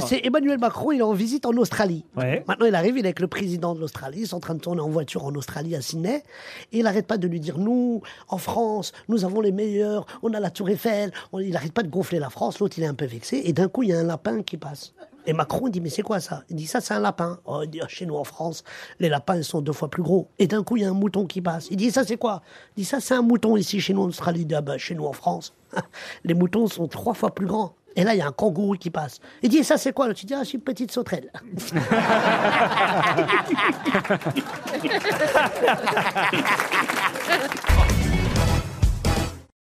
Bah, c'est Emmanuel Macron, il est en visite en Australie. Maintenant, il arrive, il est avec le président de l'Australie, ils sont en train de tourner en voiture en Australie à Sydney, et il n'arrête pas de lui dire, nous, en France, nous avons les meilleurs, on a la tour Eiffel, On- il n'arrête pas de gonfler la France, l'autre, il est un peu vexé, et d'un coup, il y a un lapin qui passe. Et Macron dit, mais c'est quoi ça? Il dit, ça, c'est un lapin. Oh, il dit, Ah, chez nous, en France, les lapins, ils sont deux fois plus gros. Et d'un coup, il y a un mouton qui passe. Il dit, ça, c'est quoi? Il dit, ça, c'est un mouton ici, chez nous, en Australie. Il dit, ah, bah, chez nous, en France, les moutons sont trois fois plus grands. Et là, il y a un kangourou qui passe. Il dit, ça, c'est quoi L'autre, il dit, ah, c'est une petite sauterelle.